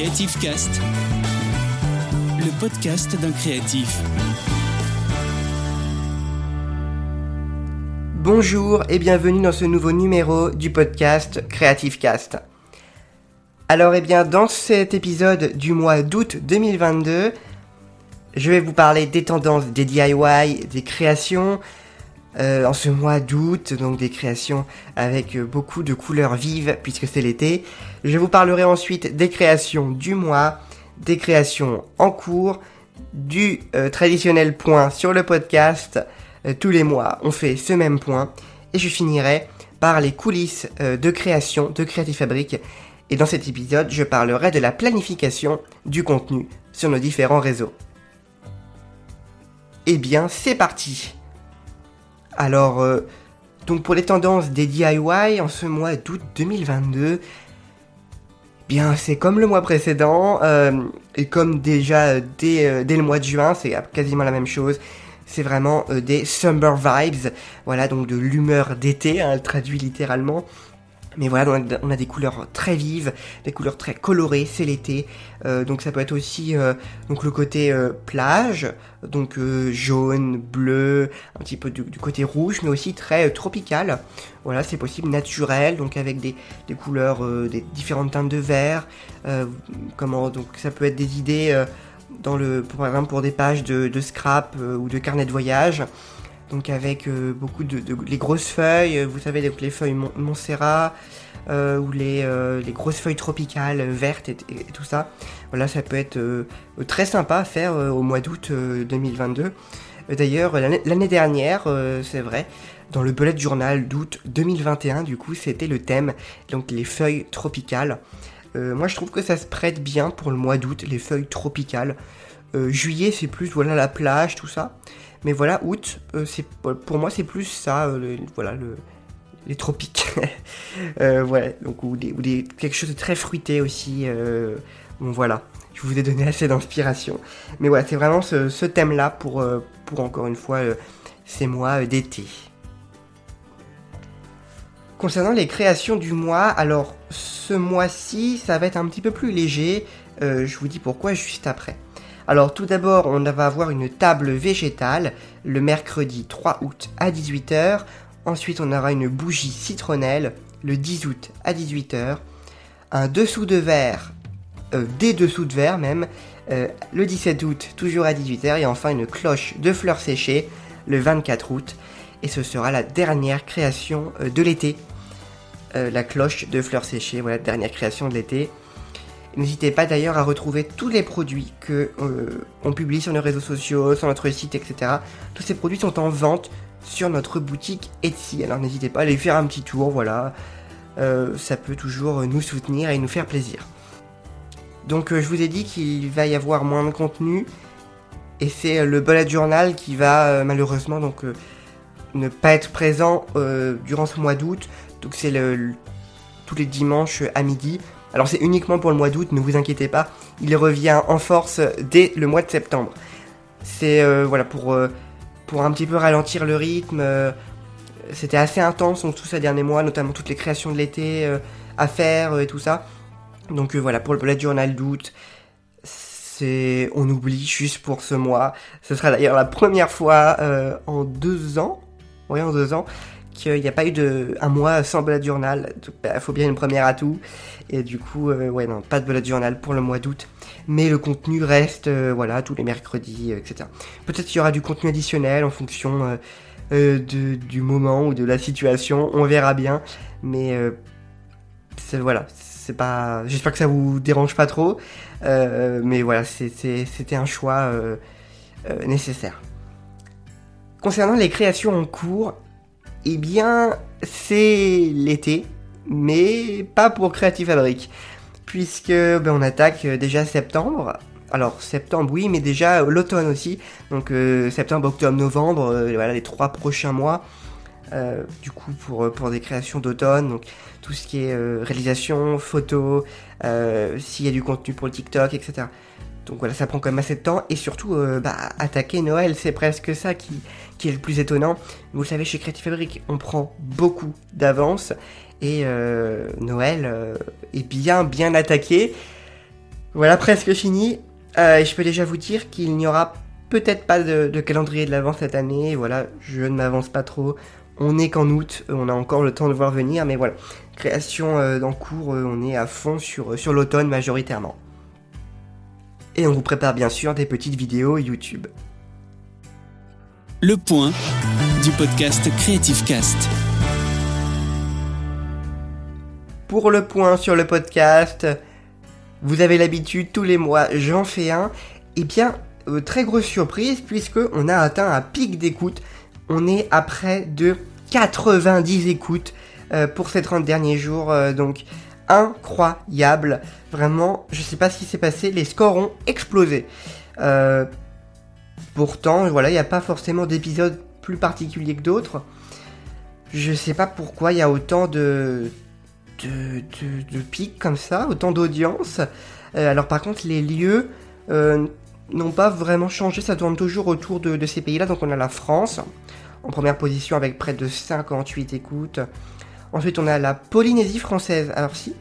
Creative Cast, le podcast d'un créatif. Bonjour et bienvenue dans ce nouveau numéro du podcast Creative Cast. Alors eh bien dans cet épisode du mois d'août 2022, je vais vous parler des tendances des DIY, des créations, euh, en ce mois d'août, donc des créations avec euh, beaucoup de couleurs vives puisque c'est l'été. Je vous parlerai ensuite des créations du mois, des créations en cours, du euh, traditionnel point sur le podcast. tous les mois, on fait ce même point. Et je finirai par les coulisses de création de Creative Fabric. Et dans cet épisode, je parlerai de la planification du contenu sur nos différents réseaux. Eh bien, c'est parti alors, euh, donc pour les tendances des DIY en ce mois d'août 2022, bien c'est comme le mois précédent, euh, et comme déjà dès, euh, dès, le mois de juin, c'est quasiment la même chose. C'est vraiment des summer vibes, voilà, donc de l'humeur d'été, hein, traduit littéralement. Mais voilà, on a, des couleurs très vives, des couleurs très colorées, c'est l'été. Euh, donc ça peut être aussi euh, donc le côté euh, plage, donc jaune, bleu, un petit peu du, côté rouge, mais aussi très tropical. Voilà, c'est possible, naturel, donc avec des, des couleurs, des différentes teintes de vert. comment donc ça peut être des idées dans le, par exemple pour des pages de, de scrap ou de carnet de voyage donc avec euh, beaucoup de, les grosses feuilles, euh, vous savez les feuilles Montserrat euh, ou les, les, grosses feuilles tropicales vertes et, tout ça. Voilà, ça peut être très sympa à faire au mois d'août 2022. D'ailleurs, l'année dernière, c'est vrai, dans le bullet journal d'août 2021, du coup, c'était le thème, donc les feuilles tropicales. moi, je trouve que ça se prête bien pour le mois d'août, les feuilles tropicales. juillet, c'est plus voilà la plage, tout ça. Mais voilà, août, euh, pour moi c'est plus ça, euh, voilà, le, les tropiques. euh, ouais, donc ou, quelque chose de très fruité aussi. Euh, bon voilà, je vous ai donné assez d'inspiration. Mais voilà, c'est vraiment ce, thème-là pour, pour encore une fois ces mois d'été. Concernant les créations du mois, alors ce mois-ci, ça va être un petit peu plus léger. je vous dis pourquoi juste après. Alors tout d'abord, on va avoir une table végétale le mercredi 3 août à 18h. Ensuite, on aura une bougie citronnelle le 10 août à 18h. Un dessous de verre, euh, des dessous de verre même, euh, le 17 août, toujours à 18h. Et enfin, une cloche de fleurs séchées le 24 août. Et ce sera la dernière création euh, de l'été. la cloche de fleurs séchées, voilà, dernière création de l'été. N'hésitez pas d'ailleurs à retrouver tous les produits que euh, on publie sur nos réseaux sociaux, sur notre site, etc. Tous ces produits sont en vente sur notre boutique Etsy. Alors n'hésitez pas à aller faire un petit tour, voilà. Euh, ça peut toujours nous soutenir et nous faire plaisir. Donc euh, je vous ai dit qu'il va y avoir moins de contenu et c'est le bullet journal qui va malheureusement donc ne pas être présent durant ce mois d'août. Donc c'est tous les dimanches à midi. Alors c'est uniquement pour le mois d'août, ne vous inquiétez pas, il revient en force dès le mois de septembre. C'est euh, voilà pour, euh, pour un petit peu ralentir le rythme. Euh, c'était assez intense en tous ces derniers mois, notamment toutes les créations de l'été à faire et tout ça. Donc voilà, pour le bullet journal d'août, c'est on oublie juste pour ce mois. Ce sera d'ailleurs la première fois en deux ans, oui en deux ans, qu'il n'y a pas eu de, un mois sans bullet journal. Il bah, faut bien une première atout. Et du coup, euh, ouais, non, pas de bullet journal pour le mois d'août. Mais le contenu reste, euh, voilà, tous les mercredis, euh, etc. Peut-être qu'il y aura du contenu additionnel en fonction de, du moment ou de la situation. On verra bien. Mais voilà, c'est pas. J'espère que ça vous dérange pas trop. mais voilà, c'était un choix nécessaire. Concernant les créations en cours, eh bien, c'est l'été, mais pas pour Creative Fabric, puisque ben, on attaque euh, déjà septembre. Alors septembre oui, mais déjà euh, l'automne aussi. Donc euh, septembre, octobre, novembre, voilà les trois prochains mois. du coup pour, pour des créations d'automne, donc tout ce qui est réalisation, photo, s'il y a du contenu pour le TikTok, etc. Donc voilà, ça prend quand même assez de temps. Et surtout, euh, bah, attaquer Noël, c'est presque ça qui, est le plus étonnant. Vous le savez, chez Creative Fabric, on prend beaucoup d'avance. Et euh, Noël euh, est bien, bien attaqué. Voilà, presque fini. Et je peux déjà vous dire qu'il n'y aura peut-être pas de, calendrier de l'avance cette année. Voilà, je ne m'avance pas trop. On est qu'en août, on a encore le temps de voir venir, mais voilà. Création euh, en cours, on est à fond sur l'automne majoritairement. Et on vous prépare bien sûr des petites vidéos YouTube. Le point du podcast Creative Cast. Pour le point sur le podcast, vous avez l'habitude, tous les mois, j'en fais un. Et eh bien, euh, très grosse surprise, puisque on a atteint un pic d'écoute. On est à près de 90 écoutes euh, pour ces 30 derniers jours. Euh, donc, incroyable. Vraiment, je sais pas ce qui s'est passé, les scores ont explosé. pourtant, voilà, il n'y a pas forcément d'épisodes plus particuliers que d'autres. Je sais pas pourquoi il y a autant de, de, pics comme ça, autant d'audience. Euh, alors par contre, les lieux euh, n'ont pas vraiment changé, ça tourne toujours autour de, ces pays-là. Donc on a la France en première position avec près de 58 écoutes. Ensuite on a la Polynésie française. Alors si,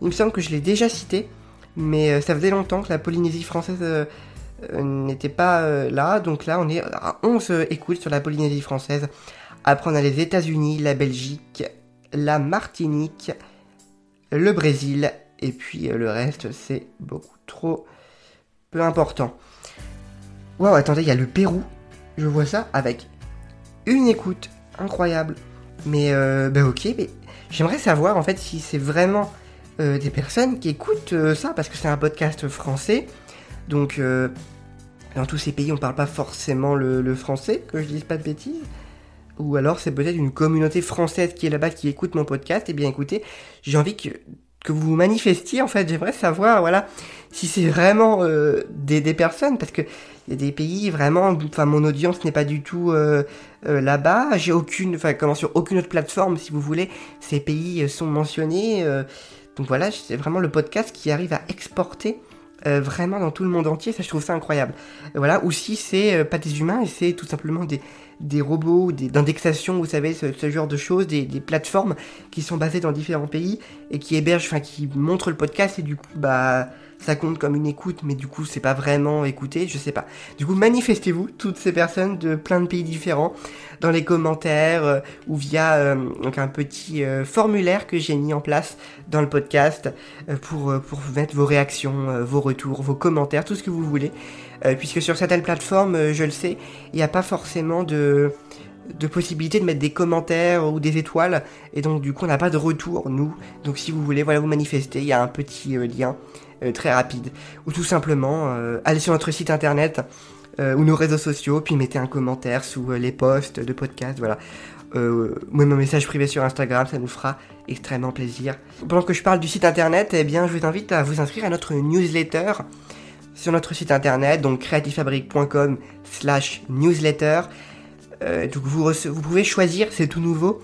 il me semble que je l'ai déjà cité, mais euh, ça faisait longtemps que la Polynésie française n'était pas là. Donc là on est à 11 écoutes sur la Polynésie française. Après on a les États-Unis, la Belgique, la Martinique, le Brésil, et puis euh, le reste, c'est beaucoup trop peu important. Waouh, attendez, il y a le Pérou, je vois ça, avec une écoute incroyable. Mais, euh, ben ok, mais j'aimerais savoir en fait si c'est vraiment euh, des personnes qui écoutent ça, parce que c'est un podcast français. Donc, dans tous ces pays, on parle pas forcément le, français, que je dise pas de bêtises. Ou alors c'est peut-être une communauté française qui est là-bas qui écoute mon podcast, et eh bien écoutez, j'ai envie que, que vous vous manifestiez en fait, j'aimerais savoir voilà si c'est vraiment euh, des, des, personnes. Parce que des pays vraiment enfin mon audience n'est pas du tout euh, euh, là-bas, j'ai aucune enfin comment sur aucune autre plateforme si vous voulez, ces pays sont mentionnés donc voilà, c'est vraiment le podcast qui arrive à exporter vraiment dans tout le monde entier, ça je trouve ça incroyable. voilà, ou si c'est pas des humains c'est tout simplement des, des robots, d'indexation, vous savez, ce, genre de choses, des, plateformes qui sont basées dans différents pays et qui hébergent, enfin qui montrent le podcast et du coup, bah, ça compte comme une écoute, mais du coup, c'est pas vraiment écouté, je sais pas. Du coup, manifestez-vous, toutes ces personnes de plein de pays différents, dans les commentaires euh, ou via euh, donc un petit euh, formulaire que j'ai mis en place dans le podcast pour, pour mettre vos réactions, vos retours, vos commentaires, tout ce que vous voulez. Euh, puisque sur certaines plateformes, euh, je le sais, il n'y a pas forcément de, de possibilité de mettre des commentaires ou des étoiles, et donc du coup on n'a pas de retour, nous. Donc si vous voulez voilà, vous manifester, il y a un petit euh, lien très rapide. Ou tout simplement, allez sur notre site internet ou nos réseaux sociaux, puis mettez un commentaire sous les posts de podcast, voilà. Euh, même un message privé sur Instagram, ça nous fera extrêmement plaisir. Pendant que je parle du site internet, eh bien, je vous invite à vous inscrire à notre newsletter sur notre site internet, donc creativefabric.com slash newsletter. Euh, donc vous, vous, pouvez choisir, c'est tout nouveau,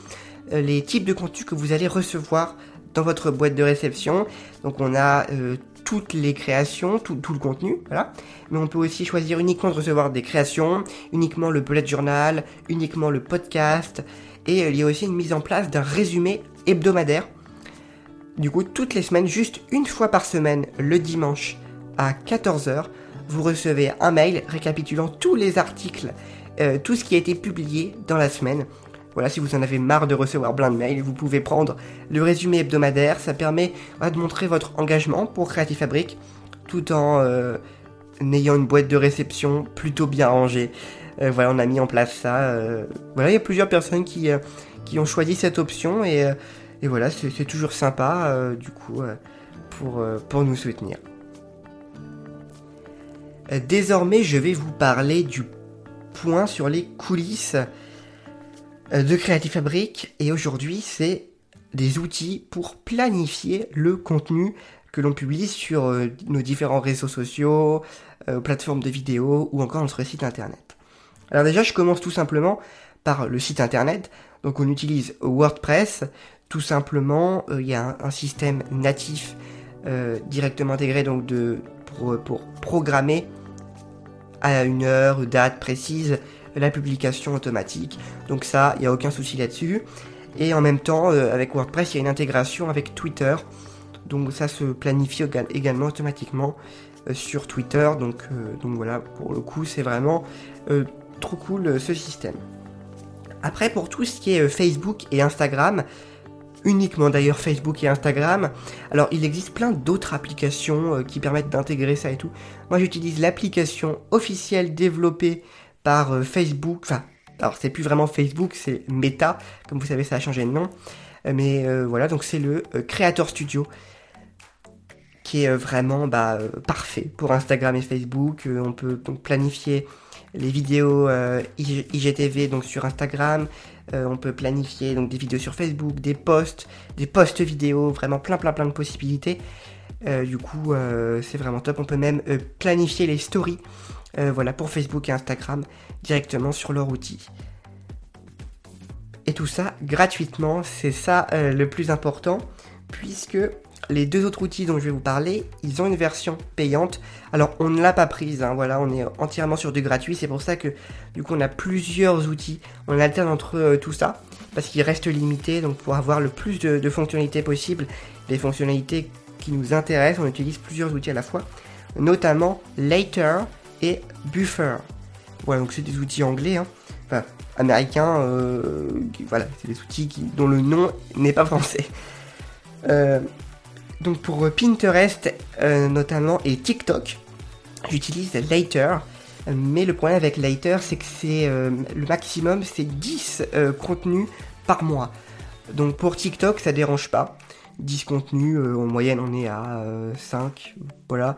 euh, les types de contenu que vous allez recevoir dans votre boîte de réception. Donc on a euh, toutes les créations, tout, le contenu, voilà. Mais on peut aussi choisir uniquement de recevoir des créations, uniquement le bullet journal, uniquement le podcast. Et il y a aussi une mise en place d'un résumé hebdomadaire. Du coup, toutes les semaines, juste une fois par semaine, le dimanche, à 14h, vous recevez un mail récapitulant tous les articles, euh, tout ce qui a été publié dans la semaine. Voilà, si vous en avez marre de recevoir plein de mails, vous pouvez prendre le résumé hebdomadaire. Ça permet de montrer votre engagement pour Creative Fabric tout en euh, ayant une boîte de réception plutôt bien rangée. Euh, voilà, on a mis en place ça. voilà, il y a plusieurs personnes qui, ont choisi cette option et, voilà, c'est toujours sympa du coup pour, nous soutenir. Désormais, je vais vous parler du point sur les coulisses euh, de Creative Fabric et aujourd'hui, c'est des outils pour planifier le contenu que l'on publie sur euh, nos différents réseaux sociaux, euh, plateformes de vidéos ou encore notre site internet. Alors déjà, je commence tout simplement par le site internet. Donc on utilise WordPress. Tout simplement, il y a un, système natif directement intégré donc de, pour programmer à une heure, date précise, la publication automatique. Donc ça, il n'y a aucun souci là-dessus. Et en même temps, euh, avec WordPress, il y a une intégration avec Twitter. Donc ça se planifie également automatiquement sur Twitter. Donc, donc voilà, pour le coup, c'est vraiment trop cool ce système. Après, pour tout ce qui est Facebook et Instagram, uniquement d'ailleurs Facebook et Instagram. Alors il existe plein d'autres applications qui permettent d'intégrer ça et tout. Moi j'utilise l'application officielle développée par Facebook, enfin alors c'est plus vraiment Facebook, c'est Meta, comme vous savez ça a changé de nom. Euh, mais euh, voilà, donc c'est le euh, Creator Studio qui est vraiment bah, parfait pour Instagram et Facebook. on peut planifier les vidéos IGTV donc sur Instagram. on peut planifier donc des vidéos sur Facebook, des posts, des posts vidéo, vraiment plein plein plein de possibilités. du coup, c'est vraiment top. On peut même planifier les stories euh, voilà, pour Facebook et Instagram directement sur leur outil. Et tout ça gratuitement, c'est ça euh, le plus important, puisque les deux autres outils dont je vais vous parler, ils ont une version payante. Alors on ne l'a pas prise, hein, voilà, on est entièrement sur du gratuit, c'est pour ça que du coup on a plusieurs outils, on alterne entre euh, tout ça, parce qu'il reste limité, donc pour avoir le plus de, de fonctionnalités possibles, les fonctionnalités qui nous intéressent, on utilise plusieurs outils à la fois, notamment Later, et Buffer. Voilà, donc c'est des outils anglais, hein. enfin américains, euh, voilà, c'est des outils qui, dont le nom n'est pas français. Euh, donc pour Pinterest euh, notamment et TikTok, j'utilise Later. Mais le problème avec Later, c'est que c'est le maximum, c'est 10 contenus par mois. Donc pour TikTok, ça dérange pas. 10 contenus, en moyenne on est à 5, voilà.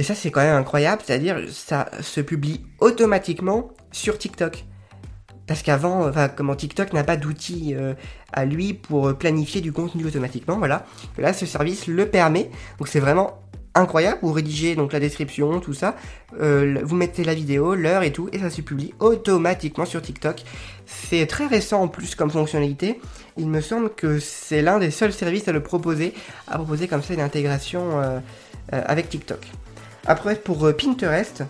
Et ça, c'est quand même incroyable, c'est-à-dire ça se publie automatiquement sur TikTok. Parce qu'avant, enfin, comment TikTok n'a pas d'outil euh, à lui pour planifier du contenu automatiquement, voilà. là, ce service le permet. Donc c'est vraiment incroyable. Vous rédigez donc la description, tout ça. Euh, vous mettez la vidéo, l'heure et tout, et ça se publie automatiquement sur TikTok. C'est très récent en plus comme fonctionnalité. Il me semble que c'est l'un des seuls services à le proposer, à proposer comme ça une intégration euh, avec TikTok. Après, pour euh, Pinterest,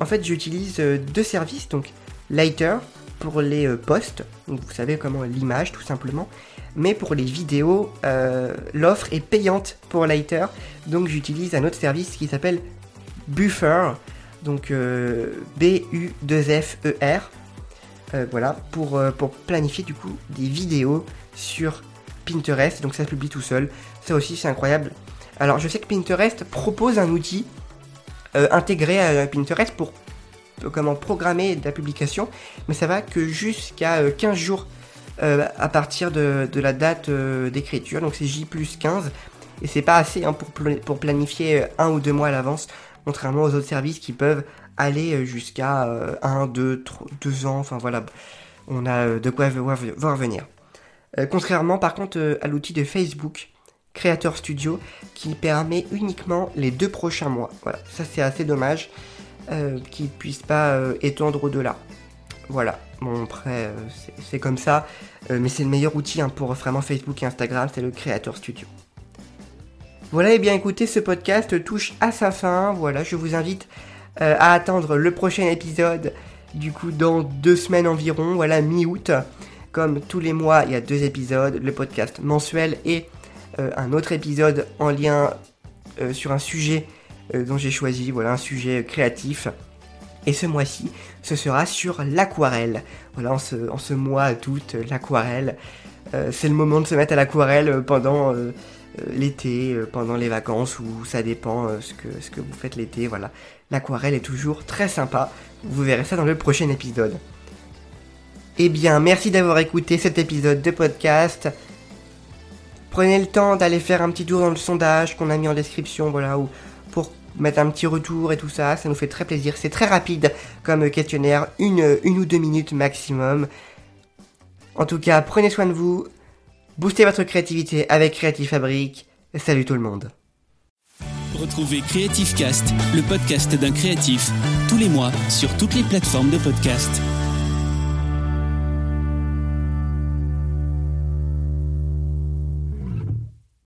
en fait, j'utilise euh, deux services, donc Lighter pour les euh, posts, vous savez comment l'image tout simplement, mais pour les vidéos, l'offre est payante pour Lighter, donc j'utilise un autre service qui s'appelle Buffer, donc B-U-2-F-E-R, voilà, pour, pour planifier du coup des vidéos sur Pinterest, donc ça publie tout seul, ça aussi c'est incroyable. Alors je sais que Pinterest propose un outil euh, intégré à Pinterest pour euh, comment programmer la publication, mais ça va que jusqu'à 15 euh, jours à partir de, la date d'écriture, donc c'est J plus 15, et c'est pas assez hein, pour, pour planifier un ou deux mois à l'avance, contrairement aux autres services qui peuvent aller jusqu'à 1, 2, 2 ans, enfin voilà, on a de quoi voir venir. contrairement par contre à l'outil de Facebook, Creator Studio qui permet uniquement les deux prochains mois. Voilà, ça c'est assez dommage euh, qu'ils ne puissent pas euh, étendre au-delà. Voilà, bon après euh, c'est comme ça, mais c'est le meilleur outil hein, pour vraiment Facebook et Instagram, c'est le Creator Studio. Voilà, et bien écoutez, ce podcast touche à sa fin. Voilà, je vous invite à attendre le prochain épisode, du coup dans deux semaines environ, voilà, mi-août. Comme tous les mois, il y a deux épisodes, le podcast mensuel et euh, un autre épisode en lien euh, sur un sujet euh, dont j'ai choisi, voilà, un sujet créatif. Et ce mois-ci, ce sera sur l'aquarelle. Voilà, en ce, en ce mois d'août, l'aquarelle. c'est le moment de se mettre à l'aquarelle pendant l'été, pendant les vacances, ou ça dépend ce, que, ce que vous faites l'été. Voilà, l'aquarelle est toujours très sympa. Vous verrez ça dans le prochain épisode. Eh bien, merci d'avoir écouté cet épisode de podcast. Prenez le temps d'aller faire un petit tour dans le sondage qu'on a mis en description, voilà, ou pour mettre un petit retour et tout ça, ça nous fait très plaisir. C'est très rapide comme questionnaire, une, une ou deux minutes maximum. En tout cas, prenez soin de vous, boostez votre créativité avec Creative Fabric. Salut tout le monde. Retrouvez Creative Cast, le podcast d'un créatif, tous les mois sur toutes les plateformes de podcast.